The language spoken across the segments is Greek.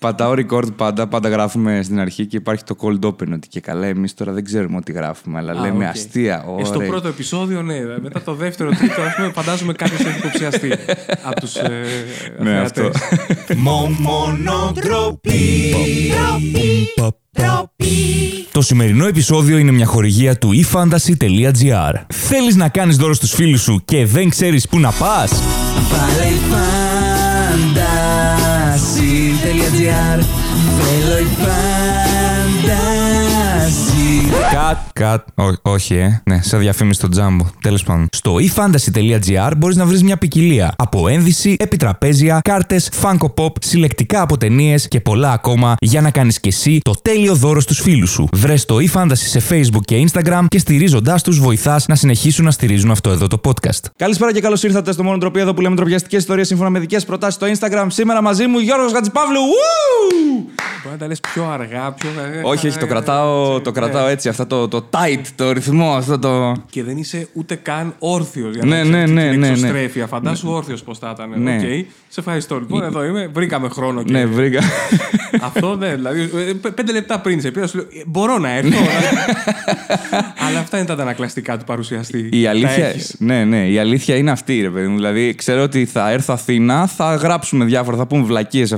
Πατάω record πάντα, πάντα γράφουμε στην αρχή και υπάρχει το cold open. Ότι και καλά, εμείς τώρα δεν ξέρουμε τι γράφουμε, αλλά Α, λέμε οκ. αστεία. Ε, στο ωραία. πρώτο επεισόδιο, ναι. Μετά το δεύτερο, τρίτο, ας πούμε, φαντάζομαι κάποιος έχει υποψιαστεί από τους ε, Ναι, θεατές. αυτό. Το σημερινό επεισόδιο είναι μια χορηγία του eFantasy.gr. Θέλεις να κάνεις δώρο στους φίλους σου και δεν ξέρεις πού να πας; Βάλε fantasy.gr Θέλω η φάνταση Κατ, κατ, ό- όχι, ε. Ναι, σαν διαφήμιση στο τζάμπο. Τέλος πάντων. Στο eFantasy.gr μπορείς να βρεις μια ποικιλία από ένδυση, επιτραπέζια, κάρτες, Funko Pop, συλλεκτικά από ταινίες και πολλά ακόμα για να κάνεις και εσύ το τέλειο δώρο στους φίλους σου. Βρες το eFantasy σε Facebook και Instagram και στηρίζοντάς τους βοηθάς να συνεχίσουν να στηρίζουν αυτό εδώ το podcast. Καλησπέρα και καλώς ήρθατε στο μόνο τροπείο εδώ που λέμε τροπιαστικέ ιστορίες σύμφωνα με δικές προτάσεις στο Instagram. Σήμερα μαζί μου Γιώργος Γατζipαύλου. Ου! Μπορείς να τα λες πιο αργά, πιο. Όχι, όχι, το κρατάω, το κρατάω έτσι. Αυτό το, το tight, το ρυθμό, αυτό το. Και δεν είσαι ούτε καν όρθιος για Ναι, να ναι, ξέρεις ναι, την ναι, ναι. εξωστρέφεια. Φαντάσου όρθιος πώς θα ήταν. Ναι. Οκ. Σε ευχαριστώ λοιπόν. Εδώ είμαι. Βρήκαμε χρόνο. Και... Ναι, βρήκα. Αυτό ναι, δηλαδή. ε, π- Πέντε λεπτά πριν σε πήρα, σου λέω «Ε, Μπορώ να έρθω. Αλλά αυτά είναι τα αντανακλαστικά του παρουσιαστή. Η Τα αλήθεια, έχεις. ναι, ναι, η αλήθεια είναι αυτή, ρε παιδί μου. Δηλαδή, ξέρω ότι θα έρθω Αθήνα, θα γράψουμε διάφορα, θα πούμε βλακίες.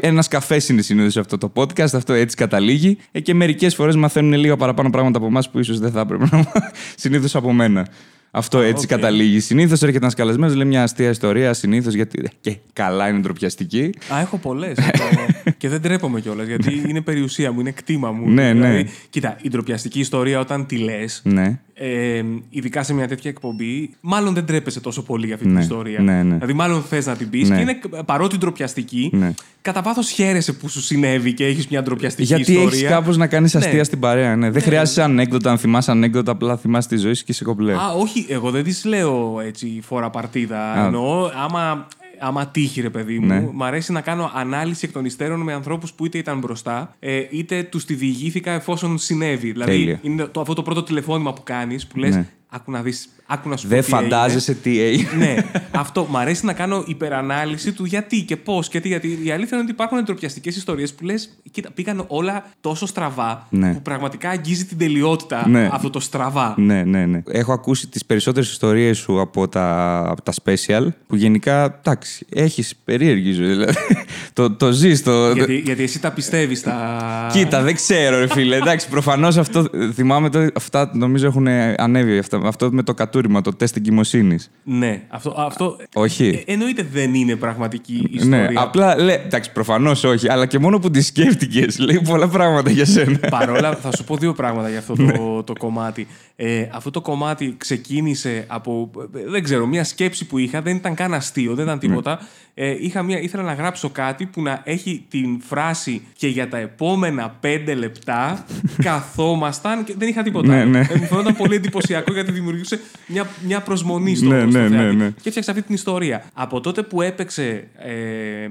Ένα καφέ είναι συνήθως αυτό το podcast, αυτό έτσι καταλήγει. Ε, και μερικές φορές μαθαίνουν λίγα παραπάνω πράγματα από εμάς που ίσως δεν θα έπρεπε να συνήθως από μένα. Αυτό έτσι οκ. καταλήγει. Συνήθως έρχεται ένας καλεσμένος, λέει μια αστεία ιστορία, συνήθως γιατί. Και καλά είναι ντροπιαστική. Α, έχω πολλές. και δεν ντρέπομαι κιόλας γιατί είναι περιουσία μου, είναι κτήμα μου. Ναι, δηλαδή, ναι. Κοίτα, η ντροπιαστική ιστορία όταν τη λες, Ναι. Ε, ειδικά σε μια τέτοια εκπομπή, μάλλον δεν ντρέπεσαι τόσο πολύ για αυτή Ναι, την ιστορία. ναι, ναι. Δηλαδή, μάλλον θες να την πεις Ναι. και είναι παρότι ντροπιαστική, Ναι. κατά βάθο χαίρεσαι που σου συνέβη και έχεις μια ντροπιαστική Γιατί ιστορία. έχει κάπως να κάνεις αστεία Ναι. στην παρέα. Ναι. Δεν χρειάζεσαι ανέκδοτα, αν θυμάσαι ανέκδοτα, απλά θυμάσαι τη ζωή σου και είσαι κομπλέ. Α, όχι, εγώ δεν τη λέω έτσι φορά παρτίδα. Α. Εννοώ, άμα, άμα τύχει, ρε παιδί μου, Ναι. μ' αρέσει να κάνω ανάλυση εκ των υστέρων με ανθρώπους που είτε ήταν μπροστά, ε, είτε τους τη διηγήθηκα εφόσον συνέβη. Δηλαδή, Τέλεια. είναι το, αυτό το πρώτο τηλεφώνημα που κάνεις, που λες, Ναι. άκου να δεις, άκου να σου Δεν πω τι έγινε». φαντάζεσαι τι έγινε. ναι, αυτό. Μ' αρέσει να κάνω υπερανάλυση του γιατί και πώς. Γιατί, γιατί η αλήθεια είναι ότι υπάρχουν εντροπιαστικέ ιστορίες που λες: Κοίτα, πήγαν όλα τόσο στραβά Ναι. που πραγματικά αγγίζει την τελειότητα Ναι. αυτό το στραβά. Ναι, ναι, ναι. Έχω ακούσει τις περισσότερες ιστορίες σου από τα, από τα special που γενικά, εντάξει, έχεις περίεργη ζωή. Δηλαδή. το το ζεις. Το... Γιατί, γιατί εσύ τα πιστεύεις τα. Κοίτα, δεν ξέρω, ρε φίλε. Εντάξει, προφανώς αυτό. Θυμάμαι το, αυτά νομίζω έχουν ανέβει. Αυτά, αυτό με το κατούριμα, το τεστ εγκυμοσύνης. Ναι, αυτό. αυτό Όχι. Ε, εννοείται δεν είναι πραγματική Ναι, ιστορία. απλά λέει. Εντάξει, προφανώς όχι, αλλά και μόνο που τη σκέφτηκες. Λέει πολλά πράγματα για σένα. Παρόλα, θα σου πω δύο πράγματα για αυτό Ναι. το, το κομμάτι. Ε, αυτό το κομμάτι ξεκίνησε από, ε, δεν ξέρω, μια σκέψη που είχα, δεν ήταν καν αστείο, δεν ήταν Ναι. τίποτα. Ε, είχα μια, ήθελα να γράψω κάτι που να έχει την φράση και για τα επόμενα πέντε λεπτά καθόμασταν και δεν είχα τίποτα. Ναι, ναι. Ε, μου φαινόταν πολύ εντυπωσιακό γιατί δημιουργούσε μια, μια προσμονή στο, Ναι, στο ναι, ναι, θεατή. ναι. Και έφτιαξα αυτή την ιστορία. Από τότε που έπαιξε, ε,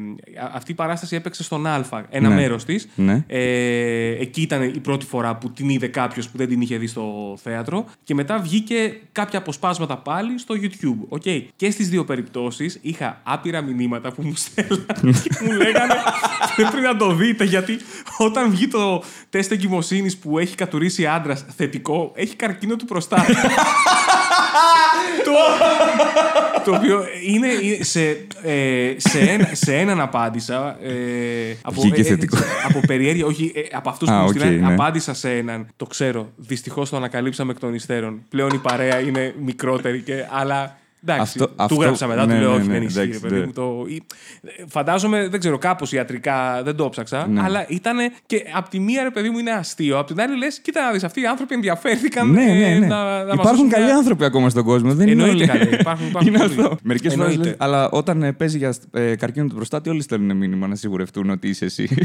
α- αυτή η παράσταση έπαιξε στον Α, ένα Ναι. μέρος της. Ναι. Ε, εκεί ήταν η πρώτη φορά που την είδε κάποιος που δεν την είχε δει στο θέατρο. Και μετά βγήκε κάποια αποσπάσματα πάλι στο YouTube. Okay. Και στις δύο περιπτώσεις είχα άπειρα μηνύματα που μου στέλνανε και μου λέγανε πρέπει να το δείτε. Γιατί όταν βγει το τεστ εγκυμοσύνης που έχει κατουρίσει άντρας θετικό, έχει καρκίνο του προστάτη. το, το οποίο είναι είναι σε, ε, σε, ένα, σε έναν απάντησα. Ε, από, Βγήκε ε, θετικό. από περιέργεια, όχι ε, από αυτούς που Α, μου οκ, στείλανε. ναι. Απάντησα σε έναν. Το ξέρω. Δυστυχώς το ανακαλύψαμε εκ των υστέρων. Πλέον η παρέα είναι μικρότερη, και, αλλά. Εντάξει, Αυτό- του αυτό- γράψα μετά, ναι, του λέω ναι, όχι, ναι, δεν ισχύει, εντάξει, ρε παιδί ναι. μου. Το... ή- Φαντάζομαι, δεν ξέρω, κάπως ιατρικά δεν το ψάξα, Ναι. αλλά ήταν και απ' τη μία, ρε παιδί μου, είναι αστείο. Απ' την άλλη, λες, κοίτα να δεις, αυτοί οι άνθρωποι ενδιαφέρθηκαν. Ναι, ναι, ε, ναι. να- να μας υπάρχουν δώσουν καλοί μια- άνθρωποι ακόμα στον κόσμο. Δεν είναι Εννοείται όλοι. καλοί. Υπάρχουν- υπάρχουν είναι πολλοί. αυτό. Μερικές φορές. Εννοείται. Αλλά όταν ε, παίζει για ε, καρκίνο του προστάτη, όλοι στέλνουν μήνυμα να σιγουρευτούν ότι είσαι εσύ.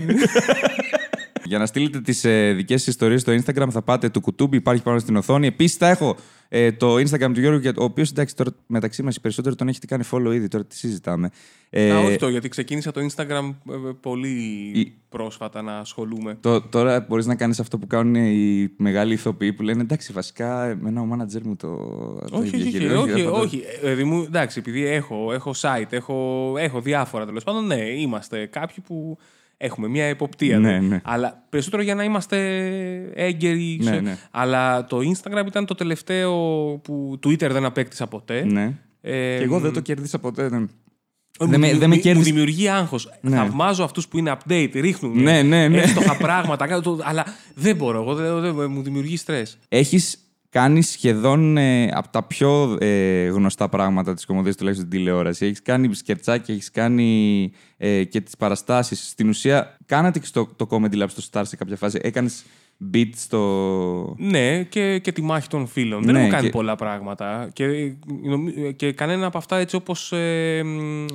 Για να στείλετε τις ε, δικές σας ιστορίες στο Instagram, θα πάτε του κουτούμπι, υπάρχει πάνω στην οθόνη. Επίσης, θα έχω ε, το Instagram του Γιώργου, για- ο οποίο εντάξει τώρα μεταξύ μας οι περισσότεροι τον έχετε κάνει follow ήδη, τώρα τι συζητάμε. Ε, Α, όχι το, γιατί ξεκίνησα το Instagram ε, ε, πολύ Η- πρόσφατα να ασχολούμαι. το, τώρα μπορείς να κάνεις αυτό που κάνουν οι μεγάλοι ηθοποιοί που λένε εντάξει, βασικά εμένα ο manager μου το. το Όχι, όχι, διαχειρίζεται, όχι, όχι, οπότε- όχι. Ε, Δηλαδή μου, εντάξει, επειδή έχω, έχω site, έχω, έχω διάφορα τέλος πάντων, ναι, είμαστε κάποιοι που έχουμε μια εποπτεία. Ναι, ναι. Αλλά περισσότερο για να είμαστε έγκαιροι. Ναι, σε- ναι. Αλλά το Instagram ήταν το τελευταίο που Twitter δεν απέκτησα ποτέ. Ναι. Ε, Και εγώ δεν το κέρδισα ποτέ. Δεν, μου δεν με, δημιουργεί- δεν με μου κέρδισε. δημιουργεί άγχος. Ναι. Θαυμάζω αυτούς που είναι update, ρίχνουν. Ναι, ναι, ναι. Εύστοχα πράγματα. κάνω το- αλλά δεν μπορώ. Εγώ, δεν, δεν- μου δημιουργεί στρε. Έχεις κάνει σχεδόν ε, από τα πιο ε, γνωστά πράγματα της κομμωδίας τουλάχιστον στην τηλεόραση. Έχεις κάνει σκερτσάκια, έχεις κάνει ε, και τις παραστάσεις. Στην ουσία, κάνατε και στο, το Comedy Lab στο Star σε κάποια φάση. Έκανες beat στο... Ναι, και, και τη μάχη των φίλων. δεν Ναι, έχω κάνει και- πολλά πράγματα. Και, νομι- και κανένα από αυτά έτσι όπως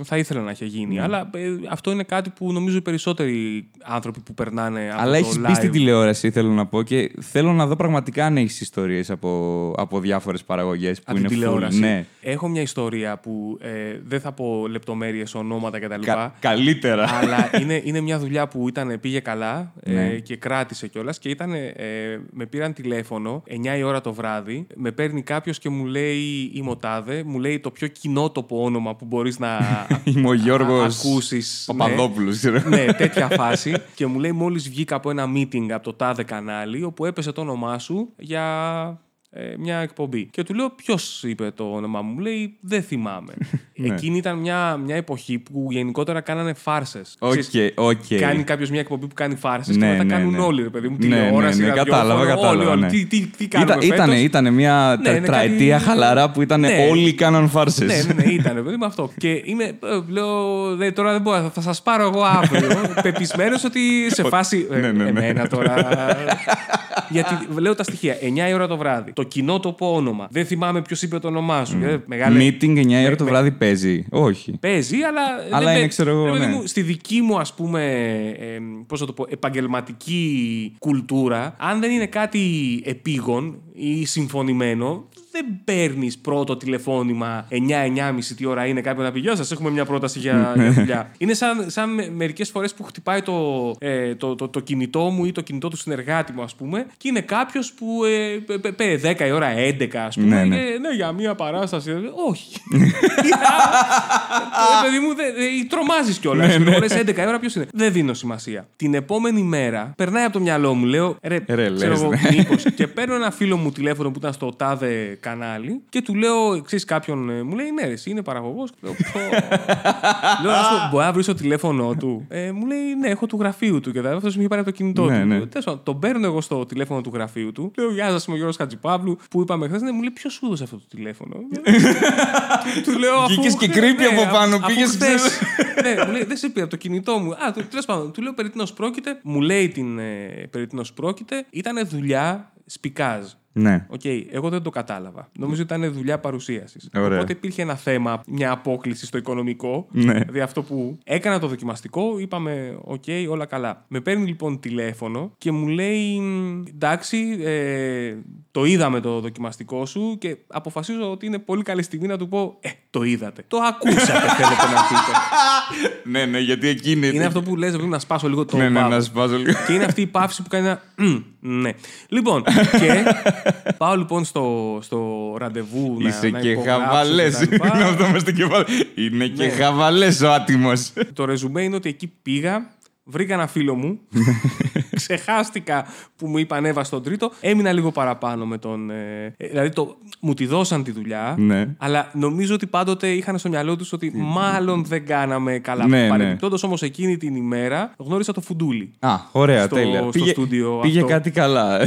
θα ήθελα να είχε γίνει. Ναι. Αλλά ε, αυτό είναι κάτι που νομίζω οι περισσότεροι άνθρωποι που περνάνε από Αλλά το έχεις live. μπει στην τηλεόραση, θέλω να πω, και θέλω να δω πραγματικά αν έχεις ιστορίες από, από διάφορες παραγωγές που από είναι την full. τηλεόραση. Ναι. Έχω μια ιστορία που ε, δεν θα πω λεπτομέρειες, ονόματα κτλ. Κα- καλύτερα. αλλά είναι, είναι μια δουλειά που ήταν, πήγε καλά ε, Ναι. και κράτησε κιόλας. Και ήταν, ε, με πήραν τηλέφωνο 9 η ώρα το βράδυ. Με παίρνει κάποιος και μου λέει η Μοτάδε, μου λέει το πιο κοινότοπο όνομα που μπορείς να Είμαι ο Γιώργος ακούσει. Παπαδόπουλος, ξέρω. ναι, τέτοια φάση. και μου λέει μόλις βγήκα από ένα meeting από το τάδε κανάλι, όπου έπεσε το όνομά σου για ε, μια εκπομπή. Και του λέω, Ποιος είπε το όνομά μου; Μου λέει, Δεν θυμάμαι. Ναι. Εκείνη ήταν μια, μια εποχή που γενικότερα κάνανε φάρσες. Ok, ok. Κάνει κάποιος μια εκπομπή που κάνει φάρσες Ναι, και μετά ναι, κάνουν ναι. όλοι, ρε παιδί μου. Ναι, ναι, Τηλεόραση, ναι, ραδιόφωνο, κατάλαβα, κατάλαβα, Όλοι, όλοι. ναι. Τι, τι, τι κάνουμε Ήταν, ήτανε, φέτος; ήτανε μια Ναι, τε- είναι τραετία κάτι- χαλαρά που ήταν Ναι. όλοι κάναν φάρσες. Ναι, ναι, ναι, ήταν, παιδί μου αυτό. Και είμαι, ε, λέω, «Δε, τώρα δεν μπορώ, θα σας πάρω εγώ αύριο. Πεπεισμένος ότι σε φάση. ε, Ναι, ναι, ναι. Εμένα τώρα. Γιατί λέω τα στοιχεία. 9 η ώρα το βράδυ. Το κοινό τοπό όνομα. Δεν θυμάμαι ποιος είπε το όνομά σου. Ε, μεγάλε- Meeting 9 η ώρα το με- βράδυ παίζει. Όχι. Παίζει, αλλά. Αλλά δεν είναι, παι- ξέρω εγώ, ρε παιδί ναι. μου, στη δική μου, ας πούμε, ε, πώς θα το πω, επαγγελματική κουλτούρα, αν δεν είναι κάτι επίγον ή συμφωνημένο, δεν παίρνεις πρώτο τηλεφώνημα 9-9.30 τι ώρα είναι κάποιον να πει Γεια σας, έχουμε μια πρόταση για, Ναι. για δουλειά. είναι σαν, σαν μερικές φορές που χτυπάει το, ε, το, το, το κινητό μου ή το κινητό του συνεργάτη μου, ας πούμε, και είναι κάποιος που ε, πε- πε- 10 η ώρα 11, ας πούμε. Ναι, ναι. και, ναι, για μια παράσταση. Όχι. Ε, παιδί μου, δε- δε- τρομάζεις κιόλας. Ναι, ναι. Μου λες 11 η ώρα ποιος είναι. Δεν δίνω σημασία. Την επόμενη μέρα περνάει από το μυαλό μου, λέω ρε, Ρε, ξέρω λες, εγώ, ναι. μήπως. και παίρνω ένα φίλο μου τηλέφωνο που ήταν στο τάδε κανάλι και του λέω, ξέρεις κάποιον, ε, μου λέει ναι, ρε, εσύ είναι παραγωγός. Λέω, «Πω». λέω, «Ας πω, μπορεί να βρεις το τηλέφωνο του. Ε, μου λέει ναι, έχω του γραφείου του και αυτό μου είχε πάρει από το κινητό Ναι, του. ναι. Λέω, «Τέλος πάντων, τον παίρνω εγώ στο τηλέφωνο του γραφείου του. Λέω, Γεια σας, είμαι ο Γιώργος Χατζηπαύλου που είπαμε χθες. Ναι, μου λέει, Ποιος σου έδωσε αυτό το τηλέφωνο; του, του λέω, αφού Βγήκες και χθε- creepy από αφού- πάνω, αφού πήγες, χθες- ξέρω. ναι, μου λέει, δεν σε πήρα από το κινητό μου. Α, τέλος πάντων, του λέω περί τίνος πρόκειται. Μου λέει την ε, περί τίνος πρόκειται. Ήταν δουλειά σπικάζ. Ναι. Οκ, εγώ δεν το κατάλαβα. Νομίζω ότι ήταν δουλειά παρουσίασης. Ωραία. Οπότε υπήρχε ένα θέμα, μια απόκλιση στο οικονομικό. Ναι. Δηλαδή αυτό που έκανα το δοκιμαστικό, είπαμε, οκ, όλα καλά. Με παίρνει λοιπόν τηλέφωνο και μου λέει, εντάξει, ε, το είδαμε το δοκιμαστικό σου και αποφασίζω ότι είναι πολύ καλή στιγμή να του πω, ε, το είδατε. Το ακούσατε, θέλετε να πείτε. ναι, ναι, γιατί εκείνη. Είναι αυτό που λες, πρέπει να σπάσω λίγο το Ναι, ναι, παύλο. να σπάσω λίγο. Και είναι αυτή η παύση που κάνει ένα. «Μμ, Ναι. Λοιπόν, και πάω λοιπόν στο, στο ραντεβού να, Είσαι να και υπογράψω χαβαλές. και τα λοιπά. Είναι αυτό μες στο κεφάλι. Είναι και Ναι. χαβαλές ο άτιμος. Το ρεζουμέ είναι ότι εκεί πήγα, βρήκα ένα φίλο μου, ξεχάστηκα που μου είπαν έβα στον τρίτο, έμεινα λίγο παραπάνω με τον. ε, ε, δηλαδή το, μου τη δώσαν τη δουλειά, Ναι. αλλά νομίζω ότι πάντοτε είχαν στο μυαλό τους ότι μάλλον δεν κάναμε καλά. Ναι, ναι. Παρεμπιπτόντως όμως εκείνη την ημέρα γνώρισα το φουντούλι. Α, ωραία, Στο- τέλεια. στο πήγε, στούντιο πήγε αυτό. κάτι καλά. ναι,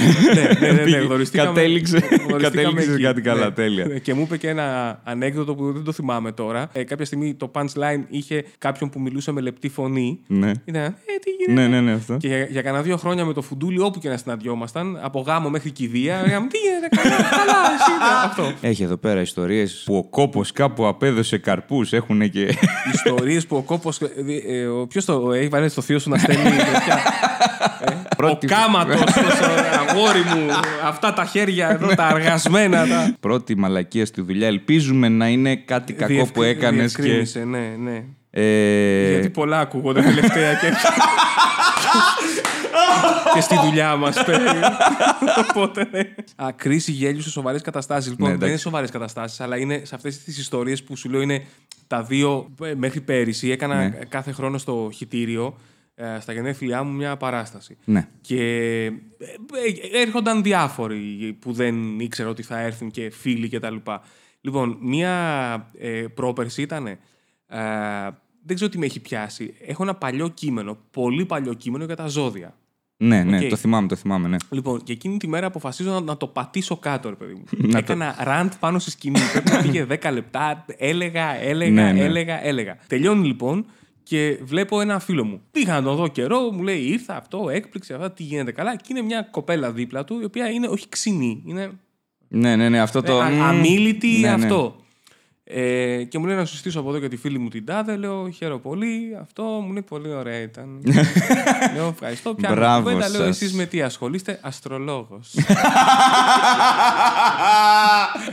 ναι, ναι, ναι, Πήγε- γνωριστήκαμε- Κατέληξε, γνωριστήκαμε κατέληξε σε εκεί. κάτι καλά, Ναι. τέλεια. Ναι, Και μου είπε και ένα ανέκδοτο που δεν το θυμάμαι τώρα. Ε, κάποια στιγμή το punchline είχε κάποιον που μιλούσε με λεπτή φωνή. Ναι. Ήταν, ε, τι γίνεται. Ναι, ναι, ναι, αυτό. Και για, για κανένα δύο χρόνια με το φουντούλι, όπου και να συναντιόμασταν, από γάμο μέχρι κηδεία, λέγαμε Τι γίνεται, καλά, καλά, εσύ. ναι». Αυτό. Έχει εδώ πέρα ιστορίες που ο κόπος κάπου απέδωσε καρπούς. Έχουν και. Ιστορίες που ο κόπο. Ε, Ποιος το έχει βάλει στο θείο σου να στέλνει. τέτοια. Ε, ο Πρώτη- κάματος, αγόρι μου, αυτά τα χέρια εδώ, τα αργασμένα. Τα... Πρώτη μαλακία στη δουλειά. Ελπίζουμε να είναι κάτι κακό Διευκ- που έκανες και. διευκρίνησε, ναι, ναι. Ε, Γιατί πολλά ακούγονται τελευταία και. και στη δουλειά μας Οπότε. Ναι. Α, κρίση γέλιους σε σοβαρές καταστάσεις. Λοιπόν, Ναι, δεν είναι εντάξει. σοβαρές καταστάσεις, αλλά είναι σε αυτές τις ιστορίες που σου λέω είναι τα δύο. ε, Μέχρι πέρυσι έκανα Ναι. κάθε χρόνο στο χιτήριο. ε, στα γενέθλιά μου μια παράσταση. Ναι. Και ε, ε, έρχονταν διάφοροι που δεν ήξερα ότι θα έρθουν και φίλοι και τα λοιπά. Λοιπόν, μία ε, πρόπερση ήταν. Ε, δεν ξέρω τι με έχει πιάσει. Έχω ένα παλιό κείμενο, πολύ παλιό κείμενο για τα ζώδια. Ναι, ναι, Οκ. το θυμάμαι, το θυμάμαι, ναι. Λοιπόν, και εκείνη τη μέρα αποφασίζω να, να το πατήσω κάτω, ρε παιδί μου. Να Έκανα rant πάνω στη σκηνή. Πρέπει να πήγε 10 λεπτά. Έλεγα, έλεγα, Ναι, ναι. έλεγα, έλεγα. Τελειώνει λοιπόν και βλέπω ένα φίλο μου. Πήγα να τον δω καιρό, μου λέει ήρθα αυτό, έκπληξη, αυτά, τι γίνεται καλά. Και είναι μια κοπέλα δίπλα του, η οποία είναι όχι ξινή. Είναι Ναι, ναι, ναι, αυτό το. ε, α- μμμ. αμίλητη Ναι, ναι. αυτό. Ε, και μου λέει να σου στήσω από εδώ για τη φίλη μου την τάδε. Λέω χαίρομαι πολύ. Αυτό μου είναι πολύ ωραία ήταν. λέω ευχαριστώ. Πιάνω την Μπράβο κουβέντα. Λέω σας. εσείς με τι ασχολείστε, αστρολόγος.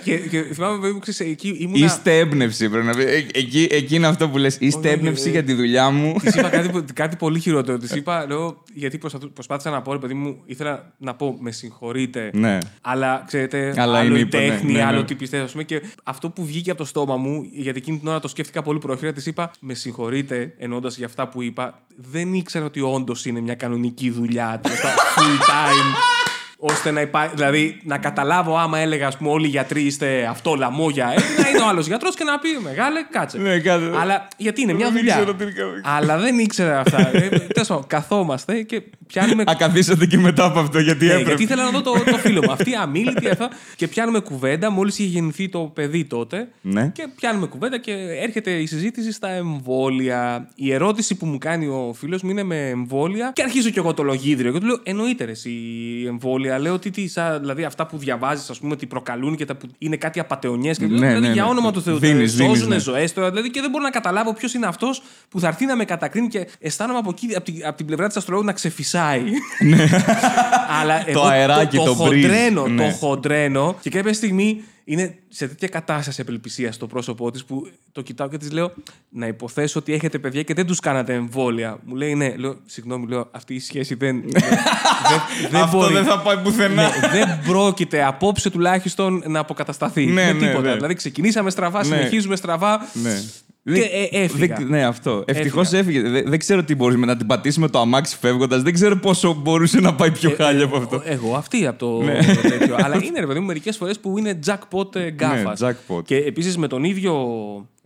και, και θυμάμαι που ξέρεις, εκεί ήμουνα. Είστε έμπνευση, πρέπει να πει. Ε, Εκεί, εκεί είναι αυτό που λες. Είστε Όχι, έμπνευση ε, για τη δουλειά μου. Της είπα κάτι, που- κάτι πολύ χειρότερο. Της είπα, λέω, γιατί προσπαθού- προσπάθησα να πω, ρε παιδί μου, ήθελα να πω με συγχωρείτε. Ναι. Αλλά ξέρετε, Αλλά άλλο είναι η ύπο, ναι, τέχνη, ναι, ναι. άλλο τι πιστεύω. ας πούμε, Και αυτό που βγήκε από το στόμα μου, γιατί εκείνη την ώρα το σκέφτηκα πολύ πρόχειρα, της είπα, Με συγχωρείτε, ενώντα για αυτά που είπα, δεν ήξερα ότι όντως είναι μια κανονική δουλειά. τέλος πάντων, full time. ώστε να υπάρχει. Δηλαδή, να καταλάβω άμα έλεγα, ας πούμε, όλοι οι γιατροί είστε αυτό, λαμόγια, ε, να είναι ο άλλος γιατρός και να πει Μεγάλε, κάτσε. Ναι, κάτσε. Αλλά γιατί είναι μια Δεν δουλειά. ξέρω τι είναι κανονική. Αλλά δεν ήξερα αυτά. Ε, Τέλος πάντων, καθόμαστε και πιάνουμε Α, καθίσατε και μετά από αυτό, γιατί ναι, έπρεπε. γιατί ήθελα να δω το, το φίλο μου. Αυτή αμήλυτη, αυτά. Και πιάνουμε κουβέντα. Μόλις είχε γεννηθεί το παιδί τότε. Ναι. Και πιάνουμε κουβέντα και έρχεται η συζήτηση στα εμβόλια. Η ερώτηση που μου κάνει ο φίλος μου είναι με εμβόλια. Και αρχίζω κι εγώ το λογίδριο. Και του λέω: Εννοείται ρε, εσύ η εμβόλια. Λέω ότι τι, σαν, δηλαδή αυτά που διαβάζεις, ας πούμε, ότι προκαλούν και τα που είναι κάτι απαταιωνιέ. Και Ναι, λέω, δηλαδή, ναι, για ναι. όνομα του Θεού, Δίνεις, σώζουν δίνεις, ναι. ζωές τώρα. Δηλαδή και δεν μπορώ να καταλάβω ποιος είναι αυτός που θα έρθει να με κατακρίνει και αισθάνομαι από, εκεί, από, την, από την πλευρά της αστρολόγου να ξεφυσάει. Αλλά εγώ αεράκι, το, το breeze. χοντρένω, Ναι. το χοντρένω και κάποια στιγμή είναι σε τέτοια κατάσταση απελπισίας στο πρόσωπό της που το κοιτάω και της λέω να υποθέσω ότι έχετε παιδιά και δεν τους κάνατε εμβόλια. Μου λέει ναι, λέω συγγνώμη, λέω αυτή η σχέση δεν. δεν, δεν Αυτό μπορεί. δεν θα πάει πουθενά. Ναι, δεν πρόκειται απόψε τουλάχιστον να αποκατασταθεί. Ναι, με ναι, τίποτα. ναι. Δηλαδή ξεκινήσαμε στραβά, Ναι. συνεχίζουμε στραβά. Ναι. Και ε, έφυγα. Δεν- ναι, αυτό. Ευτυχώς Έφυγα. έφυγε. Δεν, δεν ξέρω τι μπορείς να την πατήσει με το αμάξι φεύγοντας. Δεν ξέρω πόσο μπορούσε να πάει πιο χάλια από αυτό. Ε, Εγώ αυτή από το, Ναι. το τέτοιο. Αλλά είναι ρε παιδί μου μερικές φορές που είναι jackpot ε, γκάφας. jackpot. Και επίσης με τον ίδιο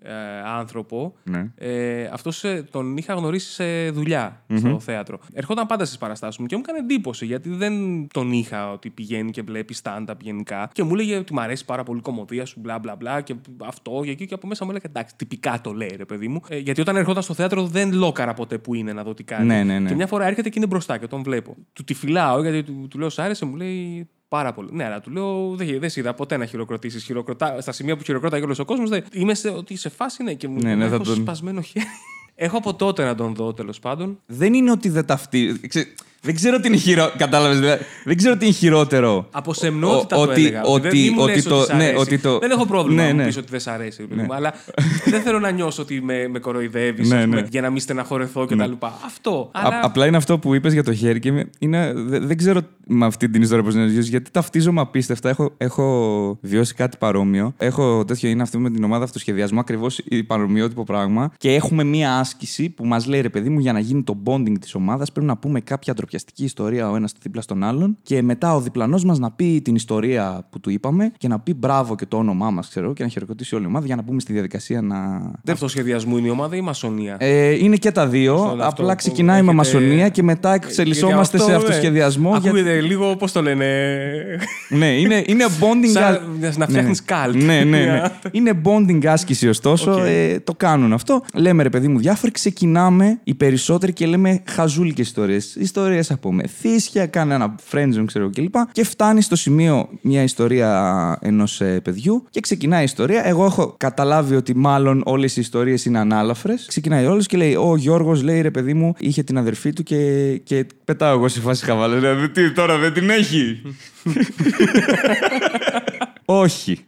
ε, άνθρωπο, Ναι. ε, αυτός τον είχα γνωρίσει σε δουλειά στο θέατρο. Ερχόταν πάντα στις παραστάσεις μου και μου έκανε εντύπωση γιατί δεν τον είχα ότι πηγαίνει και βλέπει stand-up γενικά. Και μου έλεγε ότι μου αρέσει πάρα πολύ η κομμωδία σου, μπλα μπλα μπλα και αυτό και εκεί. Και από μέσα μου έλεγε εντάξει, τυπικά το λέει ρε παιδί μου. Ε, γιατί όταν ερχόταν στο θέατρο δεν λόκαρα ποτέ που είναι να δω τι κάνει. Ναι, ναι, ναι. Και μια φορά έρχεται και είναι μπροστά και τον βλέπω. Του τη φυλάω γιατί του, του λέω Σ' άρεσε, μου λέει πάρα πολύ. Ναι, αλλά του λέω δεν, δεν σε είδα ποτέ να χειροκροτήσεις. Χειροκροτά, στα σημεία που χειροκρόταγε όλος ο κόσμος, είμαι σε, ότι σε φάση ναι και μου Ναι, ναι, έχω θα τον- σπασμένο χέρι. έχω από τότε να τον δω τέλος πάντων. Δεν είναι ότι δεν ταυτίζει. Ξε- Δεν ξέρω τι είναι χειρότερο. Κατάλαβες. Δηλαδή, δεν ξέρω τι είναι χειρότερο. Από σεμνότητα Ο- το ότι- έλεγα. ότι- δεν, μην μου ότι λες το- ότι σ' ναι, αρέσει. ότι το- Δεν έχω πρόβλημα Ναι, να μου ναι. πεις ότι δεν σ' αρέσει. ρε παιδί μου, Αλλά δεν θέλω να νιώσω ότι με, με κοροϊδεύεις Ναι, ναι. για να μην στεναχωρεθώ κτλ. Αυτό. Α- Αλλά απλά είναι αυτό που είπες για το χέρι και με- είναι, δε- δεν ξέρω με αυτή την ιστορία πώς να ζήσω, γιατί ταυτίζομαι απίστευτα. Έχω, έχω βιώσει κάτι παρόμοιο. Έχω τέτοιο, είναι αυτό με την ομάδα αυτοσχεδιασμού, ακριβώς παρομοιότυπο πράγμα. Και έχουμε μία άσκηση που μας λέει ρε παιδί μου, για να γίνει το bonding της ομάδας, πρέπει να πούμε κάποια ντροπιαστική ιστορία ο ένας δίπλα στον άλλον. Και μετά ο διπλανός μας να πει την ιστορία που του είπαμε και να πει μπράβο και το όνομά μας, ξέρω, και να χειροκροτήσει όλη η ομάδα για να μπούμε στη διαδικασία να. αυτό σχεδιασμού είναι η ομάδα ή η μασονία. Ε, είναι και τα δύο. Αυτό- αυτό Απλά που ξεκινάει με έχετε- μασονία και μετά εξελισσόμαστε Γιατί σε αυτό, αυτοσχεδιασμό. ε, για- Ακούγεται λίγο, πώς το λένε; Ναι, είναι, είναι bonding. Σαν α- να φτιάχνεις ναι. cult. Ναι, ναι, ναι. Μια- είναι bonding άσκηση, ωστόσο. Οκ. Ε, το κάνουν αυτό. Λέμε ρε παιδί μου διάφοροι, ξεκινάμε οι περισσότεροι και λέμε χαζούλικες ιστορίες. Ιστορίες από μεθύσια, κάνε ένα friendzone, ξέρω κλπ. Και φτάνει στο σημείο μια ιστορία ενός παιδιού και ξεκινάει η ιστορία. Εγώ έχω καταλάβει ότι μάλλον όλες οι ιστορίες είναι ανάλαφρες. Ξεκινάει όλος και λέει: Ο Γιώργος λέει ρε παιδί μου, είχε την αδερφή του και, και πετάω εγώ σε φάση χαβαλέ. Δηλαδή, τι τώρα δεν την έχει; Όχι.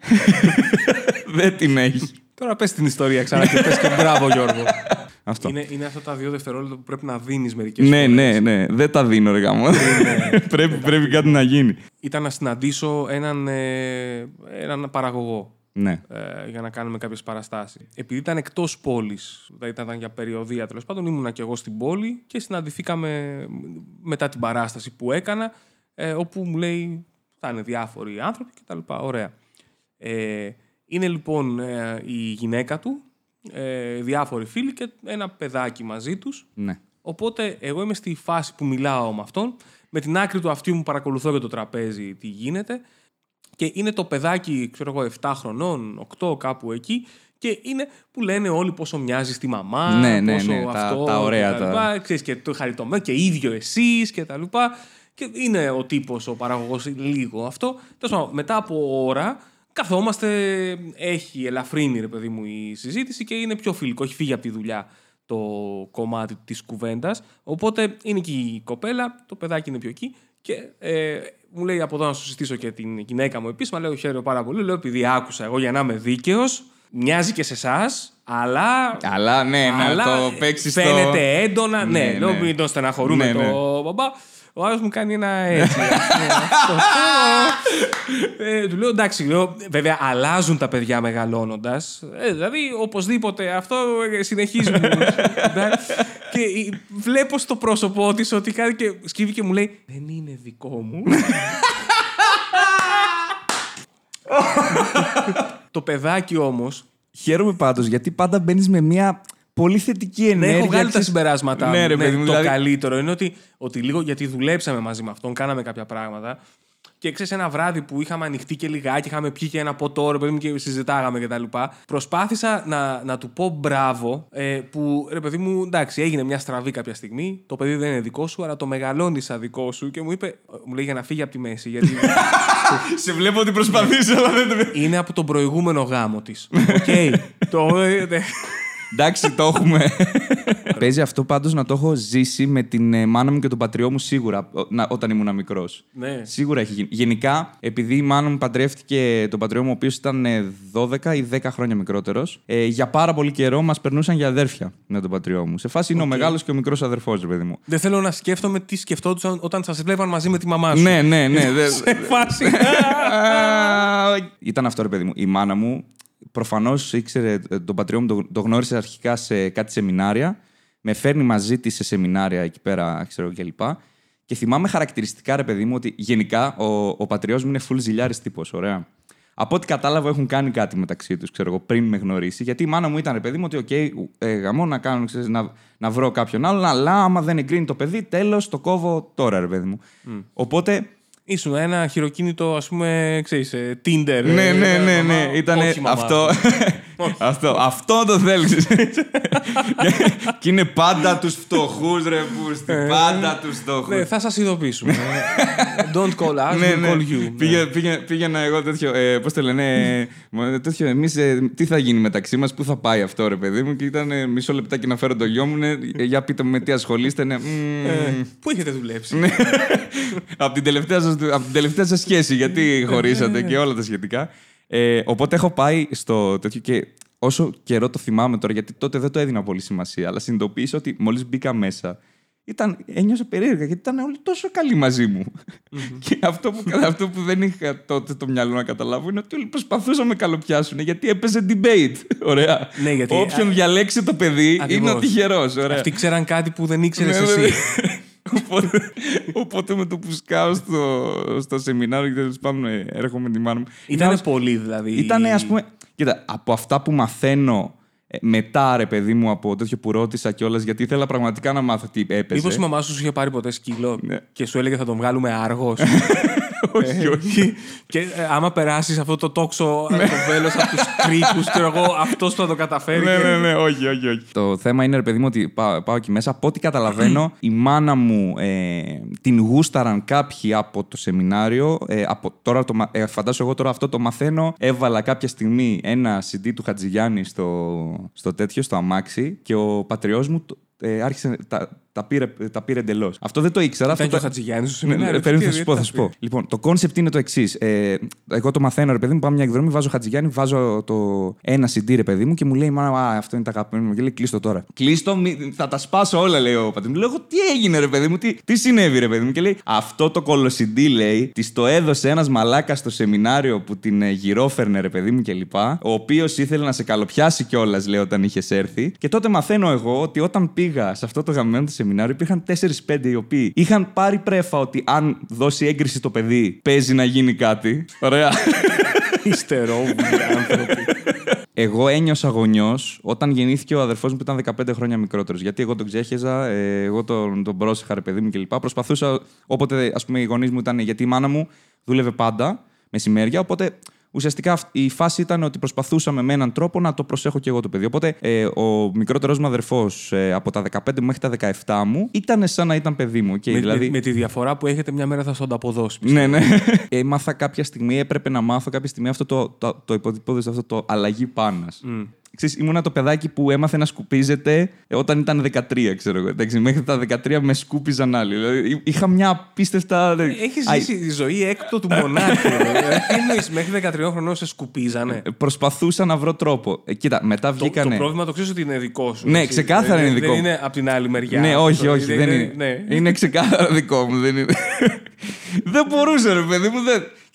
δεν την έχει. Τώρα πες την ιστορία ξανά και πες και μπράβο Γιώργο. Αυτό. είναι, είναι αυτά τα δύο δευτερόλεπτα που πρέπει να δίνεις μερικές Ναι, φορές. ναι, ναι. Δεν τα δίνω, ρε γάμο. πρέπει, πρέπει κάτι να γίνει. Ήταν να συναντήσω έναν, ε, έναν παραγωγό. Ναι. ε, για να κάνουμε κάποιες παραστάσεις. Επειδή ήταν εκτός πόλης, δηλαδή ήταν για περιοδία τέλος πάντων, ήμουνα και εγώ στην πόλη και συναντηθήκαμε μετά την παράσταση που έκανα, ε, όπου μου λέει θα είναι διάφοροι άνθρωποι κτλ. Ωραία. Ε, είναι λοιπόν ε, η γυναίκα του, ε, διάφοροι φίλοι και ένα παιδάκι μαζί τους. ναι. Οπότε εγώ είμαι στη φάση που μιλάω με αυτόν. Με την άκρη του αυτού μου παρακολουθώ για το τραπέζι τι γίνεται. Και είναι το παιδάκι, ξέρω εγώ, 7 χρονών, 8 κάπου εκεί. Και είναι που λένε όλοι πόσο μοιάζει στη μαμά. Ναι, ναι, πόσο ναι, τα- αυτό, τα ωραία και τα τα- λοιπά. Ξέρεις, και το χαριτωμένο και ίδιο εσείς και τα λοιπά. Και είναι ο τύπος, ο παραγωγός λίγο αυτό. Τέλος πάντων, μετά από ώρα καθόμαστε, έχει ελαφρύνει ρε παιδί μου η συζήτηση και είναι πιο φιλικό, έχει φύγει από τη δουλειά το κομμάτι της κουβέντας. Οπότε είναι και η κοπέλα, το παιδάκι είναι πιο εκεί και ε, μου λέει από εδώ να σου συστήσω και την γυναίκα μου επίσημα. Λέω χαίρομαι πάρα πολύ. Λέω επειδή άκουσα εγώ για να είμαι δίκαιος, μοιάζει και σε εσάς, αλλά Αλλά ναι, να αλλά το παίξεις στο. Φαίνεται έντονα. Ναι, Ναι, λέω ναι. μην τον στεναχωρούμε Ναι, το ναι. μπαμπά. Ο άλλος μου κάνει ένα έτσι. ναι, αυτό. ε, του λέω εντάξει, λέω, βέβαια αλλάζουν τα παιδιά μεγαλώνοντας. Ε, δηλαδή, οπωσδήποτε αυτό ε, συνεχίζουν. και ε, βλέπω στο πρόσωπό της ότι κάτι και σκύβει και μου λέει Δεν είναι δικό μου. το παιδάκι όμως Χαίρομαι πάντως γιατί πάντα μπαίνεις με μια πολύ θετική Ναι, ενέργεια. έχω βγάλει τα ξέρεις- συμπεράσματα. Ναι, ρε παιδί μου. το δηλαδή- καλύτερο είναι ότι, ότι λίγο γιατί δουλέψαμε μαζί με αυτόν, κάναμε κάποια πράγματα. Και ξέρεις, ένα βράδυ που είχαμε ανοιχτεί και λιγάκι, είχαμε πιει και ένα ποτό, ρε παιδί μου, και συζητάγαμε κτλ. Προσπάθησα να, να του πω μπράβο, ε, που ρε παιδί μου, εντάξει, έγινε μια στραβή κάποια στιγμή. Το παιδί δεν είναι δικό σου, αλλά το μεγαλώνεις σαν δικό σου. Και μου είπε, μου λέει για να φύγει από τη μέση. Γιατί Σε βλέπω ότι προσπαθείς, αλλά δεν το. είναι από τον προηγούμενο γάμο της. Οκ. το, ε, ε, Εντάξει, το έχουμε. Παίζει αυτό πάντως να το έχω ζήσει με την ε, μάνα μου και τον πατριό μου σίγουρα ο- να- όταν ήμουν μικρός. Ναι. Σίγουρα έχει γίνει. Γενικά, επειδή η μάνα μου παντρεύτηκε τον πατριό μου, ο οποίος ήταν ε, 12 ή 10 χρόνια μικρότερος, ε, για πάρα πολύ καιρό μας περνούσαν για αδέρφια με τον πατριό μου. Σε φάση είναι ο μεγάλος και ο μικρός αδερφός, ρε παιδί μου. δεν θέλω να σκέφτομαι τι σκεφτόντουσαν όταν σας βλέπαν μαζί με τη μαμά σου. ναι, ναι, ναι. δε- Σε φάση. Α, Ήταν αυτό, ρε παιδί μου. Η μάνα μου προφανώς ήξερε ε, τον πατριό μου, το, το γνώρισε αρχικά σε κάτι σεμινάρια. Με φέρνει μαζί της σε σεμινάρια εκεί πέρα, ξέρω και λοιπά. Και θυμάμαι χαρακτηριστικά, ρε παιδί μου, ότι γενικά ο, ο πατριός μου είναι full ζηλιάρης τύπος, ωραία. Από ό,τι κατάλαβα, έχουν κάνει κάτι μεταξύ τους, ξέρω εγώ, πριν με γνωρίσει. Γιατί η μάνα μου ήταν, ρε παιδί μου, ότι, οκ, ε, γαμώ να, κάνω, ξέρεις, να, να βρω κάποιον άλλον, αλλά άμα δεν εγκρίνει το παιδί, τέλος, το κόβω τώρα, ρε παιδί μου. Οπότε Ήσουν ένα χειροκίνητο, ας πούμε, ξέρεις, ε, Tinder. Ναι, ε, ναι, ε, ναι, μαμά. ναι. Ήταν Όχι, μαμά. αυτό. Αυτό. Αυτό το θέλεις. και είναι πάντα τους φτωχούς, ρε Πούστη. Πάντα τους φτωχούς. Ναι, θα σας ειδοποιήσουμε. Don't call us, Ναι, we'll ναι. call you. Πήγε- πήγε- Πήγαινα εγώ τέτοιο. Ε, Πώς το λένε. ε, μα, τέτοιο. Εμείς τι θα γίνει μεταξύ μας, πού θα πάει αυτό, ρε παιδί μου. Και ήταν ε, μισό λεπτάκι να φέρω το γιο μου. ναι, ε, για πείτε μου με τι ασχολείστε. Ναι, μμμ. Ε, Πού έχετε δουλέψει; από, την τελευταία σας, από την τελευταία σας σχέση, γιατί χωρίσατε και όλα τα σχετικά. Ε, οπότε έχω πάει στο τέτοιο και όσο καιρό το θυμάμαι τώρα, γιατί τότε δεν το έδινα πολύ σημασία, αλλά συνειδητοποίησα ότι μόλις μπήκα μέσα, ήταν, ένιωσα περίεργα γιατί ήταν όλοι τόσο καλοί μαζί μου. και αυτό που, αυτό που δεν είχα τότε το μυαλό να καταλάβω είναι ότι όλοι προσπαθούσαν να με καλοπιάσουν γιατί έπαιζε debate. Ωραία. Ναι, γιατί- Όποιον διαλέξει το παιδί είναι Ακριβώς. ο τυχερό. Αυτοί ξέραν κάτι που δεν ήξερες Ναι, ναι, εσύ. ναι. οπότε, οπότε με το που σκάω στο, στο σεμινάριο και τέλος πάντων ε, έρχομαι τη μάνα μου. Ήταν πολύ δηλαδή. Ήταν, ας πούμε. Κοίτα, από αυτά που μαθαίνω ε, μετά, ρε παιδί μου, από τέτοιο που ρώτησα κιόλας, γιατί ήθελα πραγματικά να μάθω τι έπαιζε. Μήπως η μαμά σου σου είχε πάρει ποτέ σκύλο Ναι. και σου έλεγε θα τον βγάλουμε άργος. όχι, όχι. και ε, άμα περάσεις αυτό το τόξο το βέλος από τους κρίκου, ξέρω εγώ, αυτός θα το καταφέρει. ναι, και- ναι, ναι, όχι, όχι, όχι. Το θέμα είναι, ρε παιδί μου, ότι πάω, πάω εκεί μέσα. Από ό,τι καταλαβαίνω, η μάνα μου ε, την γούσταραν κάποιοι από το σεμινάριο. Ε, από, τώρα το, μα- ε, φαντάσου εγώ τώρα αυτό το μαθαίνω. Έβαλα κάποια στιγμή ένα CD του Χατζηγιάννη στο, στο τέτοιο, στο αμάξι και ο πατριός μου το- ε, άρχισε, τα, Τα πήρε, τα πήρε εντελώς. Αυτό δεν το ήξερα. Ήταν αυτό και ο το- Χατζηγιάννης στο ναι, σεμινάριο. ναι, περίμενε, Τι- θα σου πω, θα σου τι- πω. Λοιπόν, το concept είναι το εξής. Ε, εγώ το μαθαίνω, ρε παιδί μου, πάμε μια εκδρομή, βάζω Χατζηγιάννη, βάζω το ένα CD, ρε παιδί μου, και μου λέει, Μα α, αυτό είναι τα αγαπημένα μου. Και λέει, κλείστο τώρα. Κλείστο, μη- θα τα σπάσω όλα, λέει ο πατέρας μου. Λέω, εγώ, τι έγινε, ρε παιδί μου, τι, τι συνέβη, ρε παιδί μου. Και λέει, Αυτό το κωλο CD, λέει, της το έδωσε ένας μαλάκας στο σεμινάριο που την ε, γυρόφερνε, ρε παιδί μου κλπ. Ο οποίος ήθελε να σε καλοπιάσει κιόλας, λέει, όταν είχες έρθει. Και τότε μαθαίνω εγώ ότι όταν πήγα σε αυτό το γαμμένο το σεμινάριο, υπήρχαν 4-5 οι οποίοι είχαν πάρει πρέφα ότι αν δώσει έγκριση το παιδί, παίζει να γίνει κάτι. Ωραία. Ιστερόβουλοι άνθρωποι. Εγώ ένιωσα γονιός όταν γεννήθηκε ο αδερφός μου που ήταν 15 χρόνια μικρότερος. Γιατί εγώ τον ξέχεζα, ε, εγώ τον, τον πρόσεχα, ρε παιδί μου κλπ. Προσπαθούσα όποτε ας πούμε, οι γονείς μου ήταν. Γιατί η μάνα μου δούλευε πάντα μεσημέρια. Οπότε ουσιαστικά αυ- η φάση ήταν ότι προσπαθούσαμε με έναν τρόπο να το προσέχω και εγώ το παιδί. Οπότε ε, ο μικρότερος μου αδερφός από τα 15 μου μέχρι τα 17 μου ήταν σαν να ήταν παιδί μου. Okay, με, δηλαδή... με, με τη διαφορά που έχετε μια μέρα θα στον τα αποδώσει. Ναι, ναι. Έμαθα κάποια στιγμή, έπρεπε να μάθω κάποια στιγμή αυτό το, το, το, υποτυπώδες, αυτό το αλλαγή πάνας. Ξέρεις, ήμουνα το παιδάκι που έμαθε να σκουπίζεται ε, όταν ήταν 13, ξέρω εγώ. Εντάξει, μέχρι τα 13 με σκούπιζαν άλλοι. Δηλαδή, εί- είχα μια απίστευτα. Έχεις Α, ζήσει τη ζωή έκτο του μονάχου. ε. Τι εννοείς, μέχρι 13 χρονών σε σκουπίζανε; ε, Προσπαθούσα να βρω τρόπο. Ε, κοίτα, μετά Το, το βγήκανε. πρόβλημα το ξέρεις ότι είναι δικό σου. Ναι, έτσι. ξεκάθαρα Δεν- είναι δικό Δεν μου. είναι από την άλλη μεριά. Ναι, όχι, Το- όχι, δεν είναι. ναι. Είναι ξεκάθαρα δικό μου. Δεν, είναι... δεν μπορούσε, ρε παιδί μου.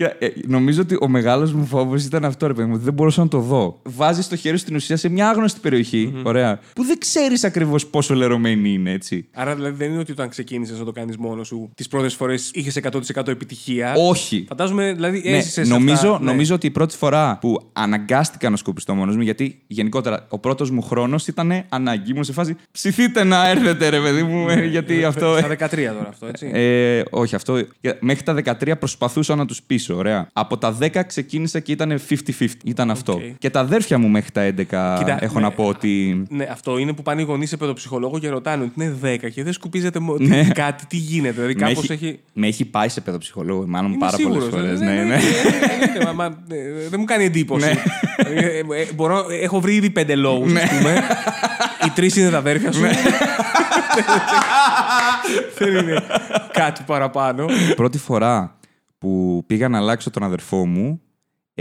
Δεν... Κοίτα, ε, νομίζω ότι ο μεγάλος μου φόβος ήταν αυτό, ρε παιδί μου. ότι Δεν μπορούσα να το δω. Βάζεις το χέρι στην ουσία σε μια άγνωστη περιοχή, ωραία, που δεν ξέρεις ακριβώς πόσο λερωμένη είναι, έτσι. Άρα δηλαδή δεν είναι ότι όταν ξεκίνησες να το κάνεις μόνος σου, τις πρώτες φορές είχες 100% επιτυχία. Όχι. Φαντάζομαι, δηλαδή Ναι, έζησες. νομίζω, αυτά, ναι. νομίζω ότι η πρώτη φορά που αναγκάστηκα να σκουπιστώ μόνος μου, γιατί γενικότερα ο πρώτος μου χρόνος ήταν ανάγκη. Ήμουν σε φάση ψηθείτε να έρθετε, ρε παιδί μου, ε, γιατί αυτό. Στα 13 τώρα αυτό, έτσι. Ε, όχι, αυτό. Μέχρι τα 13 προσπαθούσα να τους πείσω. Ωραία. Από τα 10 ξεκίνησα και ήταν 50-50. Ήταν αυτό. Και τα αδέρφια μου μέχρι τα 11 Κοίτα, έχω ναι, να πω ότι. Ναι, αυτό είναι που πάνε οι γονείς σε παιδοψυχολόγο και ρωτάνε ότι είναι 10 και δεν σκουπίζεται μο- Ναι. τι- κάτι, τι γίνεται. Δηλαδή Με κάπως έχει, έχει. με έχει πάει σε παιδοψυχολόγο, μάλλον Είμαι πάρα πολλές σίγουρος, φορές. ε, Ναι, ναι. ναι, εννοείται, μα- μα, ε, Δεν μου κάνει εντύπωση. Ναι. Ε, ε, ε, μπορώ, έχω βρει ήδη πέντε λόγους, ας πούμε. Οι τρεις είναι τα αδέρφια σου. Δεν είναι κάτι παραπάνω. Πρώτη φορά που πήγα να αλλάξω τον αδερφό μου,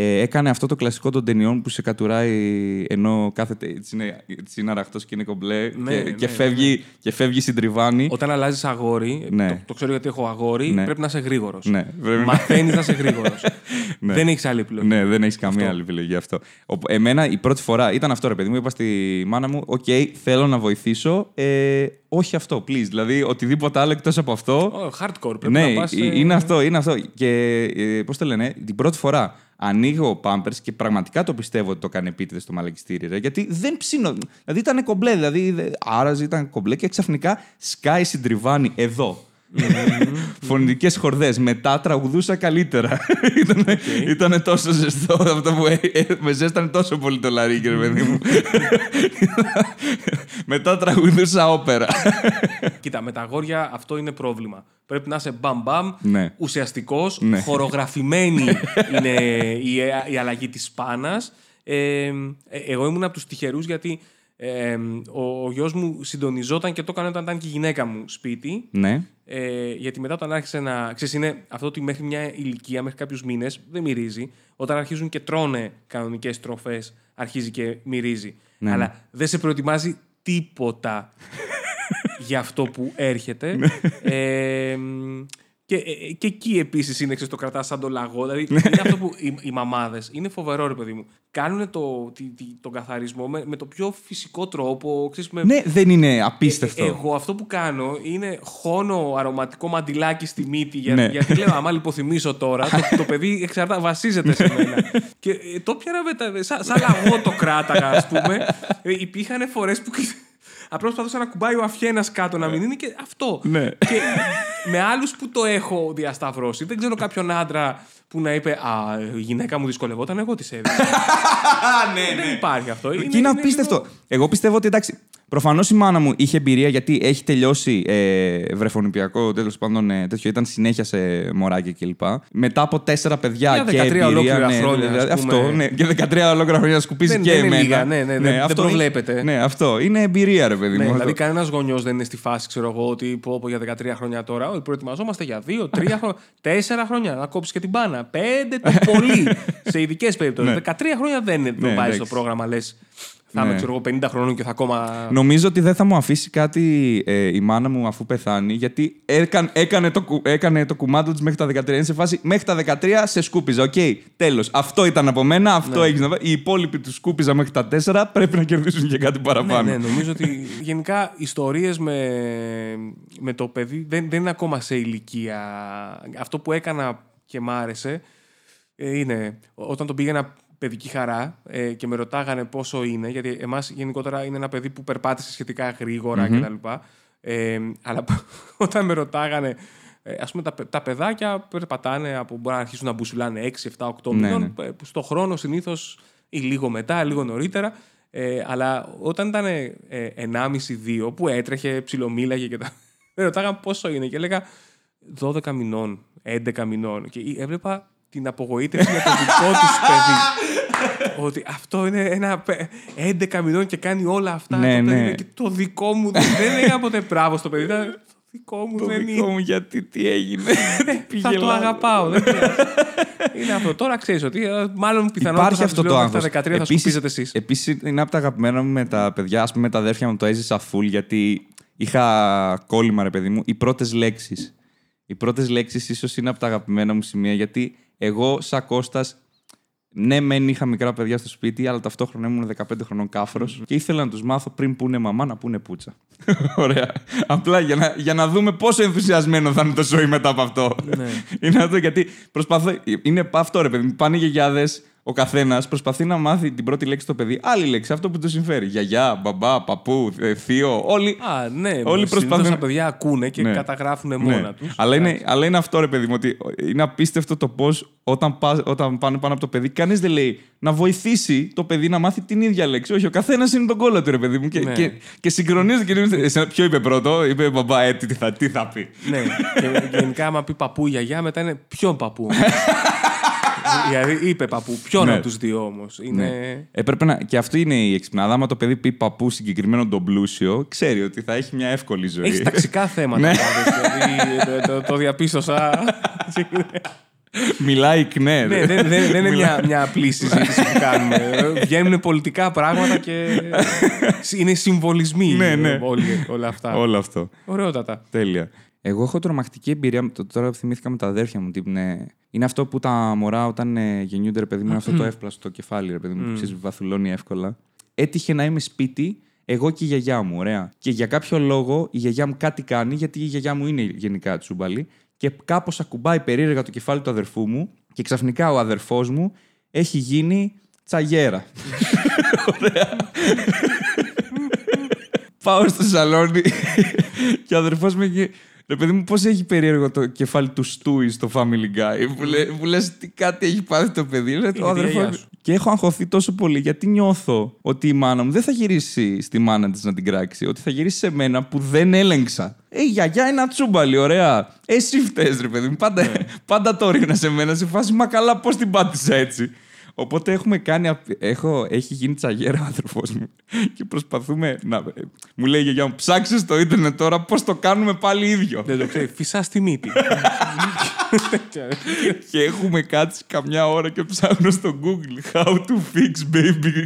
ε, έκανε αυτό το κλασικό των ταινιών που σε κατουράει ενώ κάθεται έτσι είναι, έτσι είναι αραχτός και είναι κομπλέ Ναι, και, ναι, και, ναι, φεύγει, και φεύγει συντριβάνι. Όταν αλλάζεις αγόρι, Ναι. το, το ξέρω γιατί έχω αγόρι, Ναι. πρέπει να είσαι γρήγορος. Ναι, πρέπει να- Μαθαίνεις να είσαι γρήγορος. Ναι. Δεν έχεις άλλη επιλογή. Ναι, δεν έχεις καμία άλλη επιλογή αυτό. Οπ- Εμένα η πρώτη φορά ήταν αυτό, ρε παιδί μου. Είπα στη μάνα μου: Οκ, θέλω να βοηθήσω. Ε, όχι αυτό, please. Δηλαδή, οτιδήποτε άλλο εκτός από αυτό. Oh, hardcore. Πρέπει ναι, να πας, ε, ε, είναι αυτό, είναι αυτό. Και ε, πώς το λένε, την πρώτη φορά ανοίγω πάμπερ και πραγματικά το πιστεύω ότι το κάνει επίτηδες στο μαλακιστήρι. Ρε, γιατί δεν ψήνω. Δηλαδή ήταν κομπλέ, δηλαδή δε- άραζε, ήταν κομπλέ και ξαφνικά σκάει συντριβάνι εδώ. Φωνητικές χορδές. Μετά τραγουδούσα καλύτερα. Ήτανε- Ήτανε τόσο ζεστό αυτό που ε, ε, με ζέστανε τόσο πολύ το λαρίκι, ρε παιδί μου. Μετά τραγουδούσα όπερα. Κοίτα, με τα αγόρια αυτό είναι πρόβλημα. Πρέπει να είσαι μπαμ μπαμ, Ναι. ουσιαστικός, Ναι. χορογραφημένη είναι η, η αλλαγή της πάνας. Ε, ε, εγώ ήμουν από τους τυχερούς γιατί ε, ο, ο γιος μου συντονιζόταν και το έκανε όταν ήταν και η γυναίκα μου σπίτι. ναι. Ε, γιατί μετά όταν άρχισε να. Ξέρεις, είναι αυτό ότι μέχρι μια ηλικία, μέχρι κάποιους μήνες, δεν μυρίζει. Όταν αρχίζουν και τρώνε κανονικές τροφέ, αρχίζει και μυρίζει. Ναι, Αλλά δεν σε προετοιμάζει τίποτα για αυτό που έρχεται. Ναι. ε, μ, και, ε, και εκεί επίσης είναι, ξέρεις, το κρατάς σαν το λαγό. Δηλαδή, Ναι. είναι αυτό που οι, οι μαμάδες είναι φοβερό, ρε παιδί μου. Κάνουν το, τη- τη- τον καθαρισμό με, με το πιο φυσικό τρόπο. Ξέρεις, με, Ναι, δεν είναι απίστευτο. ε, Εγώ αυτό που κάνω είναι χώνω αρωματικό μαντιλάκι στη μύτη. Για, Ναι. Γιατί λέω, άμα λιποθυμίσω τώρα, το, το παιδί εξαρτά, βασίζεται σε μένα. και ε, το πιάνα με τα. Σαν, σαν λαγό το κράταγα, ας πούμε. Ε, υπήρχαν φορές που. Απλώς προσπαθούσα να κουμπάει ο αφιένας κάτω να μην είναι και αυτό. Ναι. Και με άλλους που το έχω διασταυρώσει. Δεν ξέρω κάποιον άντρα που να είπε Α, η γυναίκα μου δυσκολευόταν, εγώ τη έδινα. Δεν υπάρχει αυτό. Και είναι απίστευτο. Εγώ πιστεύω ότι εντάξει. Προφανώς η μάνα μου είχε εμπειρία γιατί έχει τελειώσει ε, βρεφονιπιακό τέλος πάντων ε, τέτοιο. Ήταν συνέχεια σε μωράκια κλπ. Μετά από τέσσερα παιδιά Για και 13 εμπειρία. ολόκληρα ναι, χρόνια, ναι, ας πούμε. αυτό, ναι. Και 13 ολόκληρα χρόνια να σκουπίζει Δεν- και δεν είναι εμένα. λίγα, ναι, ναι, δεν- δεν αυτό προβλέπεται. είναι- Ναι, αυτό. Είναι εμπειρία, ρε παιδί Ναι, μου. δηλαδή, αυτό. κανένας γονιός δεν είναι στη φάση, ξέρω εγώ, ότι πω, πω για 13 χρόνια τώρα. Όχι, προετοιμαζόμαστε για 2, 3 χρόνια, 4 χρόνια να κόψεις και την πάνα. 5 το πολύ. σε ειδικές περιπτώσεις. 13 χρόνια δεν είναι. Το Ναι, βάζει στο εντάξει. πρόγραμμα, λες. Θα είμαι, Ναι. ξέρω εγώ, 50 χρόνων και θα ακόμα. Νομίζω ότι δεν θα μου αφήσει κάτι ε, η μάνα μου αφού πεθάνει, γιατί έκανε, έκανε, το, κου- έκανε το κουμάντο της μέχρι τα 13. Είναι σε φάση μέχρι τα 13 σε σκούπιζα. Οκ, τέλος. Αυτό ήταν από μένα, αυτό Ναι. έχεις να βάλει. Οι υπόλοιποι τους σκούπιζα μέχρι τα 4 πρέπει να κερδίσουν και κάτι Ναι, παραπάνω. ναι, νομίζω ότι γενικά ιστορίες με, με το παιδί δεν, δεν είναι ακόμα σε ηλικία. Αυτό που έκανα και μ' άρεσε ε, είναι όταν τον πήγαινα παιδική χαρά ε, και με ρωτάγανε πόσο είναι, γιατί εμάς γενικότερα είναι ένα παιδί που περπάτησε σχετικά γρήγορα κτλ. Ε, αλλά όταν με ρωτάγανε, ε, ας πούμε τα, παι- τα παιδάκια περπατάνε από μπορεί να αρχίσουν να μπουσουλάνε 6, 7, 8 Ναι, μηνών, ε, που στο χρόνο συνήθως ή λίγο μετά, λίγο νωρίτερα. Ε, αλλά όταν ήταν ε, 1,5-2 που έτρεχε, ψιλομίλαγε και τα. Με ρωτάγαν πόσο είναι και έλεγα 12 μηνών, 11 μηνών. Και έβλεπα την απογοήτευση για το δικό τους παιδί. Ότι αυτό είναι ένα παι- 11 μηνών και κάνει όλα αυτά. Ναι, το παιδί. ναι. Και το δικό μου δεν, δεν έλεγα ποτέ μπράβο στο παιδί. Ήταν, το δικό μου Το δεν δικό είναι. μου γιατί τι έγινε. τι Θα πήγε το λάθος. αγαπάω. δεν χρειάζεται. είναι αυτό. Τώρα ξέρεις ότι ε, μάλλον πιθανότατα Υπάρχει αυτό το άγχος. Στα 13 θα Επίσης- σκουπίζετε εσείς. Επίσης είναι από τα αγαπημένα μου με τα παιδιά, ας πούμε με τα αδέρφια μου το έζησα full γιατί είχα κόλλημα ρε παιδί μου. Οι πρώτες λέξεις. Οι πρώτες λέξεις ίσως είναι από τα αγαπημένα μου σημεία γιατί εγώ σαν Κώστας ναι, μεν είχα μικρά παιδιά στο σπίτι, αλλά ταυτόχρονα ήμουν 15 χρονών κάφρος και ήθελα να τους μάθω πριν πούνε μαμά να πούνε πούτσα. Ωραία. Απλά για να, για να δούμε πόσο ενθουσιασμένο θα είναι το ζωή μετά από αυτό. Ναι. είναι αυτό γιατί προσπαθώ. Είναι αυτό ρε παιδί μου. Πάνε οι γιαγιάδες, ο καθένας προσπαθεί να μάθει την πρώτη λέξη στο παιδί. Άλλη λέξη, αυτό που του συμφέρει. Γιαγιά, μπαμπά, παππού, ε, θείο. Όλοι. Α, ναι. Όλοι Όλοι προσπαθούν- Τα παιδιά ακούνε και Ναι. καταγράφουν Ναι. μόνα τους. Αλλά, είναι, αλλά είναι αυτό ρε παιδί μου, ότι είναι απίστευτο το πώς όταν, πας- όταν πάνε πάνω από το παιδί, κανείς δεν λέει να βοηθήσει το παιδί να μάθει την ίδια λέξη. Όχι, ο καθένας είναι τον κόλλο του ρε παιδί μου. Και, Ναι. και, και συγκρονίζεται και λέει, «Εσένα Ποιο είπε πρώτο, είπε μπαμπά, ε, τι, θα, τι θα πει. ναι. και γενικά, άμα πει παππού ή γιαγιά, μετά είναι ποιον παππού. δηλαδή είπε παππού. Ποιον Ναι. από τους δύο όμως. Είναι; Έπρεπε να... Και αυτή είναι η εξυπνάδα. Άμα το παιδί πει παππού συγκεκριμένο τον πλούσιο, ξέρει ότι θα έχει μια εύκολη ζωή. Έχει ταξικά θέματα. Ναι. πάντως, δηλαδή, το, το, το διαπίστωσα. Μιλάει κνέ. ναι, δεν, δεν, δεν είναι μια, μια απλή συζήτηση που κάνουμε. Βγαίνουν πολιτικά πράγματα και είναι συμβολισμοί Ναι, ναι. όλοι, όλα αυτά. Όλο αυτό. Ωραιότατα. Τέλεια. Εγώ έχω τρομακτική εμπειρία. το- Τώρα θυμήθηκα με τα αδέρφια μου. Τι είναι, είναι αυτό που τα μωρά όταν ε, γεννιούνται, ρε παιδί μου, είναι αυτό το εύπλαστο κεφάλι, ρε παιδί μου, που ξέρεις, βαθουλώνει εύκολα. Έτυχε να είμαι σπίτι, εγώ και η γιαγιά μου, ωραία. Και για κάποιο λόγο η γιαγιά μου κάτι κάνει, γιατί η γιαγιά μου είναι γενικά τσούμπαλη, και κάπως ακουμπάει περίεργα το κεφάλι του αδερφού μου, και ξαφνικά ο αδερφός μου έχει γίνει τσαγέρα. ωραία. Πάω στο σαλόνι και ο αδερφός μου έχει... Ρε παιδί μου, πώς έχει περίεργο το κεφάλι του Στούι στο Family Guy; Που, λέ, που λες τι κάτι έχει πάθει το παιδί. Λέ, τη ο αδερφός γιαγιά μου. σου. Και έχω αγχωθεί τόσο πολύ γιατί νιώθω ότι η μάνα μου δεν θα γυρίσει στη μάνα της να την κράξει, ότι θα γυρίσει σε μένα που δεν έλεγξα. Ε, η γιαγιά είναι ατσούμπαλη, ωραία. Εσύ φταίς ρε παιδί μου. Πάντα, Ναι. πάντα το ρίχνα σε μένα σε φάση, μα καλά πώς την πάτησα έτσι. Οπότε έχουμε κάνει. απ- Έχω, έχει γίνει τσαγέρα ο αδερφό μου και προσπαθούμε να. Μου λέει η γιαγιά μου, ψάξε στο ίντερνετ τώρα πώς το κάνουμε πάλι ίδιο. Δεν το ξέρει. Φυσά στη μύτη. και έχουμε κάτσει καμιά ώρα και ψάχνω στο Google how to fix baby,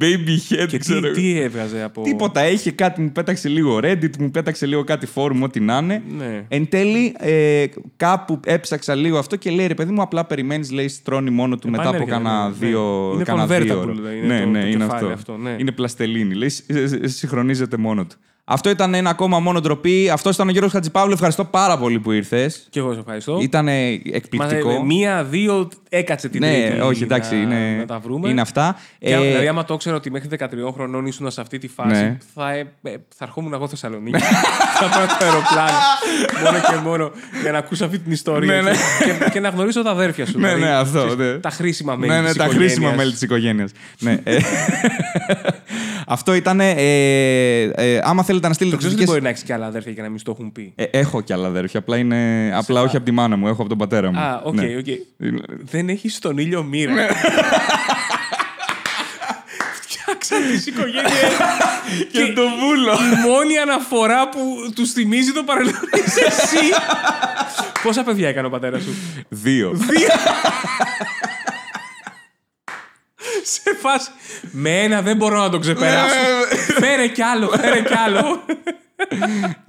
baby head. και ξέρω τι, εγώ. τι έβγαζε από. Τίποτα. Έχει κάτι, μου πέταξε λίγο Reddit, μου πέταξε λίγο κάτι forum, ό,τι να είναι. Ναι. Εν τέλει, ε, κάπου έψαξα λίγο αυτό και λέει ρε παιδί μου, απλά περιμένεις, λέει, στρώνει μόνο του μετά από Επανέρχεται, κάνα ναι, ναι. δύο. Είναι κάνα δύο convertible, ώρα. δηλαδή, είναι ναι, το- ναι, το είναι κεφάλι αυτό. αυτό, ναι. Είναι πλαστελίνη. Λέει, σ- σ- σ- συγχρονίζεται μόνο του. Αυτό ήταν ένα ακόμα μόνο ντροπή. Αυτός ήταν ο Γιώργος Χατζηπαύλου. Ευχαριστώ πάρα πολύ που ήρθες. Και εγώ σε ευχαριστώ. Ήταν Μας, εκπληκτικό. ε, μία, δύο, έκατσε την ναι, τρίτη όχι, εντάξει, να, είναι, να τα βρούμε. είναι αυτά. Και, Ε, δηλαδή, άμα το ήξερα ότι μέχρι 13 χρονών ήσουν σε αυτή τη φάση, Ναι. θα, ε, ε, θα ερχόμουν εγώ Θεσσαλονίκη. θα πάω το αεροπλάνο. μόνο και μόνο για να ακούσω αυτή την ιστορία. Ναι, ναι. και, και να γνωρίσω τα αδέρφια σου. Ναι, δηλαδή, ναι, αυτό, ξέρεις, ναι. Τα χρήσιμα μέλη. ναι, ναι, της τα οικογένειας. χρήσιμα μέλη της οικογένειας. ναι. ε, Αυτό ήταν. Ε, ε, άμα θέλετε να στείλετε Το τις ξέρω ότι δικές- μπορεί να έχεις και άλλα αδέρφια και να μην στο έχουν πει. Ε, έχω κι άλλα αδέρφια. Απλά, είναι, απλά όχι από τη μάνα μου, έχω από τον πατέρα μου. Α, οκ, Ναι. οκ. Δεν έχεις στον ήλιο μοίρα. Ναι. Φτιάξα τις οικογένειε. Και το βούλο. Η μόνη αναφορά που τους θυμίζει το παρελθόν είσαι εσύ. Πόσα παιδιά έκανε ο πατέρας σου; Δύο. Σε φάση. Με ένα δεν μπορώ να το ξεπεράσω. Ναι, φέρε κι άλλο, φέρε κι άλλο.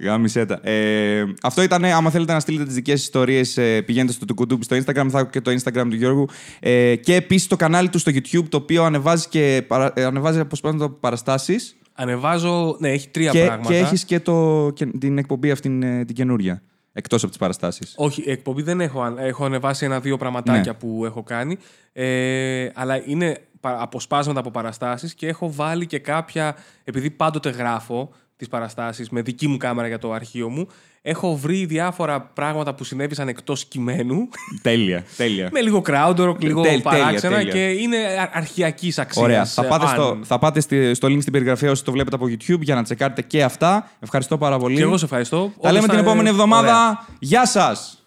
Γάμισε τα. Ε, αυτό ήταν. Άμα θέλετε να στείλετε τις δικές ιστορίες, ε, πηγαίνετε στο Τουκουντούμπι στο Instagram. Θα έχω και το Instagram του Γιώργου. Ε, και επίσης το κανάλι του στο YouTube, το οποίο ανεβάζει και παρα, ε, ανεβάζει αποσπάσματα παραστάσεις. Ανεβάζω. Ναι, έχει τρία Και, πράγματα. και έχεις και, το, και την εκπομπή αυτή ε, την καινούρια. Εκτός από τις παραστάσεις. Όχι, εκπομπή δεν έχω. αν- Έχω ανεβάσει ένα-δύο πραγματάκια Ναι. που έχω κάνει. Ε, αλλά είναι πα- αποσπάσματα από παραστάσεις και έχω βάλει και κάποια. Επειδή πάντοτε γράφω τις παραστάσεις με δική μου κάμερα για το αρχείο μου, έχω βρει διάφορα πράγματα που συνέβησαν εκτός κειμένου. τέλεια, τέλεια. με λίγο crowd rock, λίγο Τέλεια, παράξενα τέλεια. και είναι α- αρχιακής αξίας. Ωραία. Θα πάτε, αν- στο, θα πάτε στη- στο link στην περιγραφή όσοι το βλέπετε από YouTube για να τσεκάρετε και αυτά. Ευχαριστώ πάρα πολύ. Και εγώ σε ευχαριστώ. Τα Όντως λέμε θα την είναι επόμενη εβδομάδα. ωραία. Γεια σας!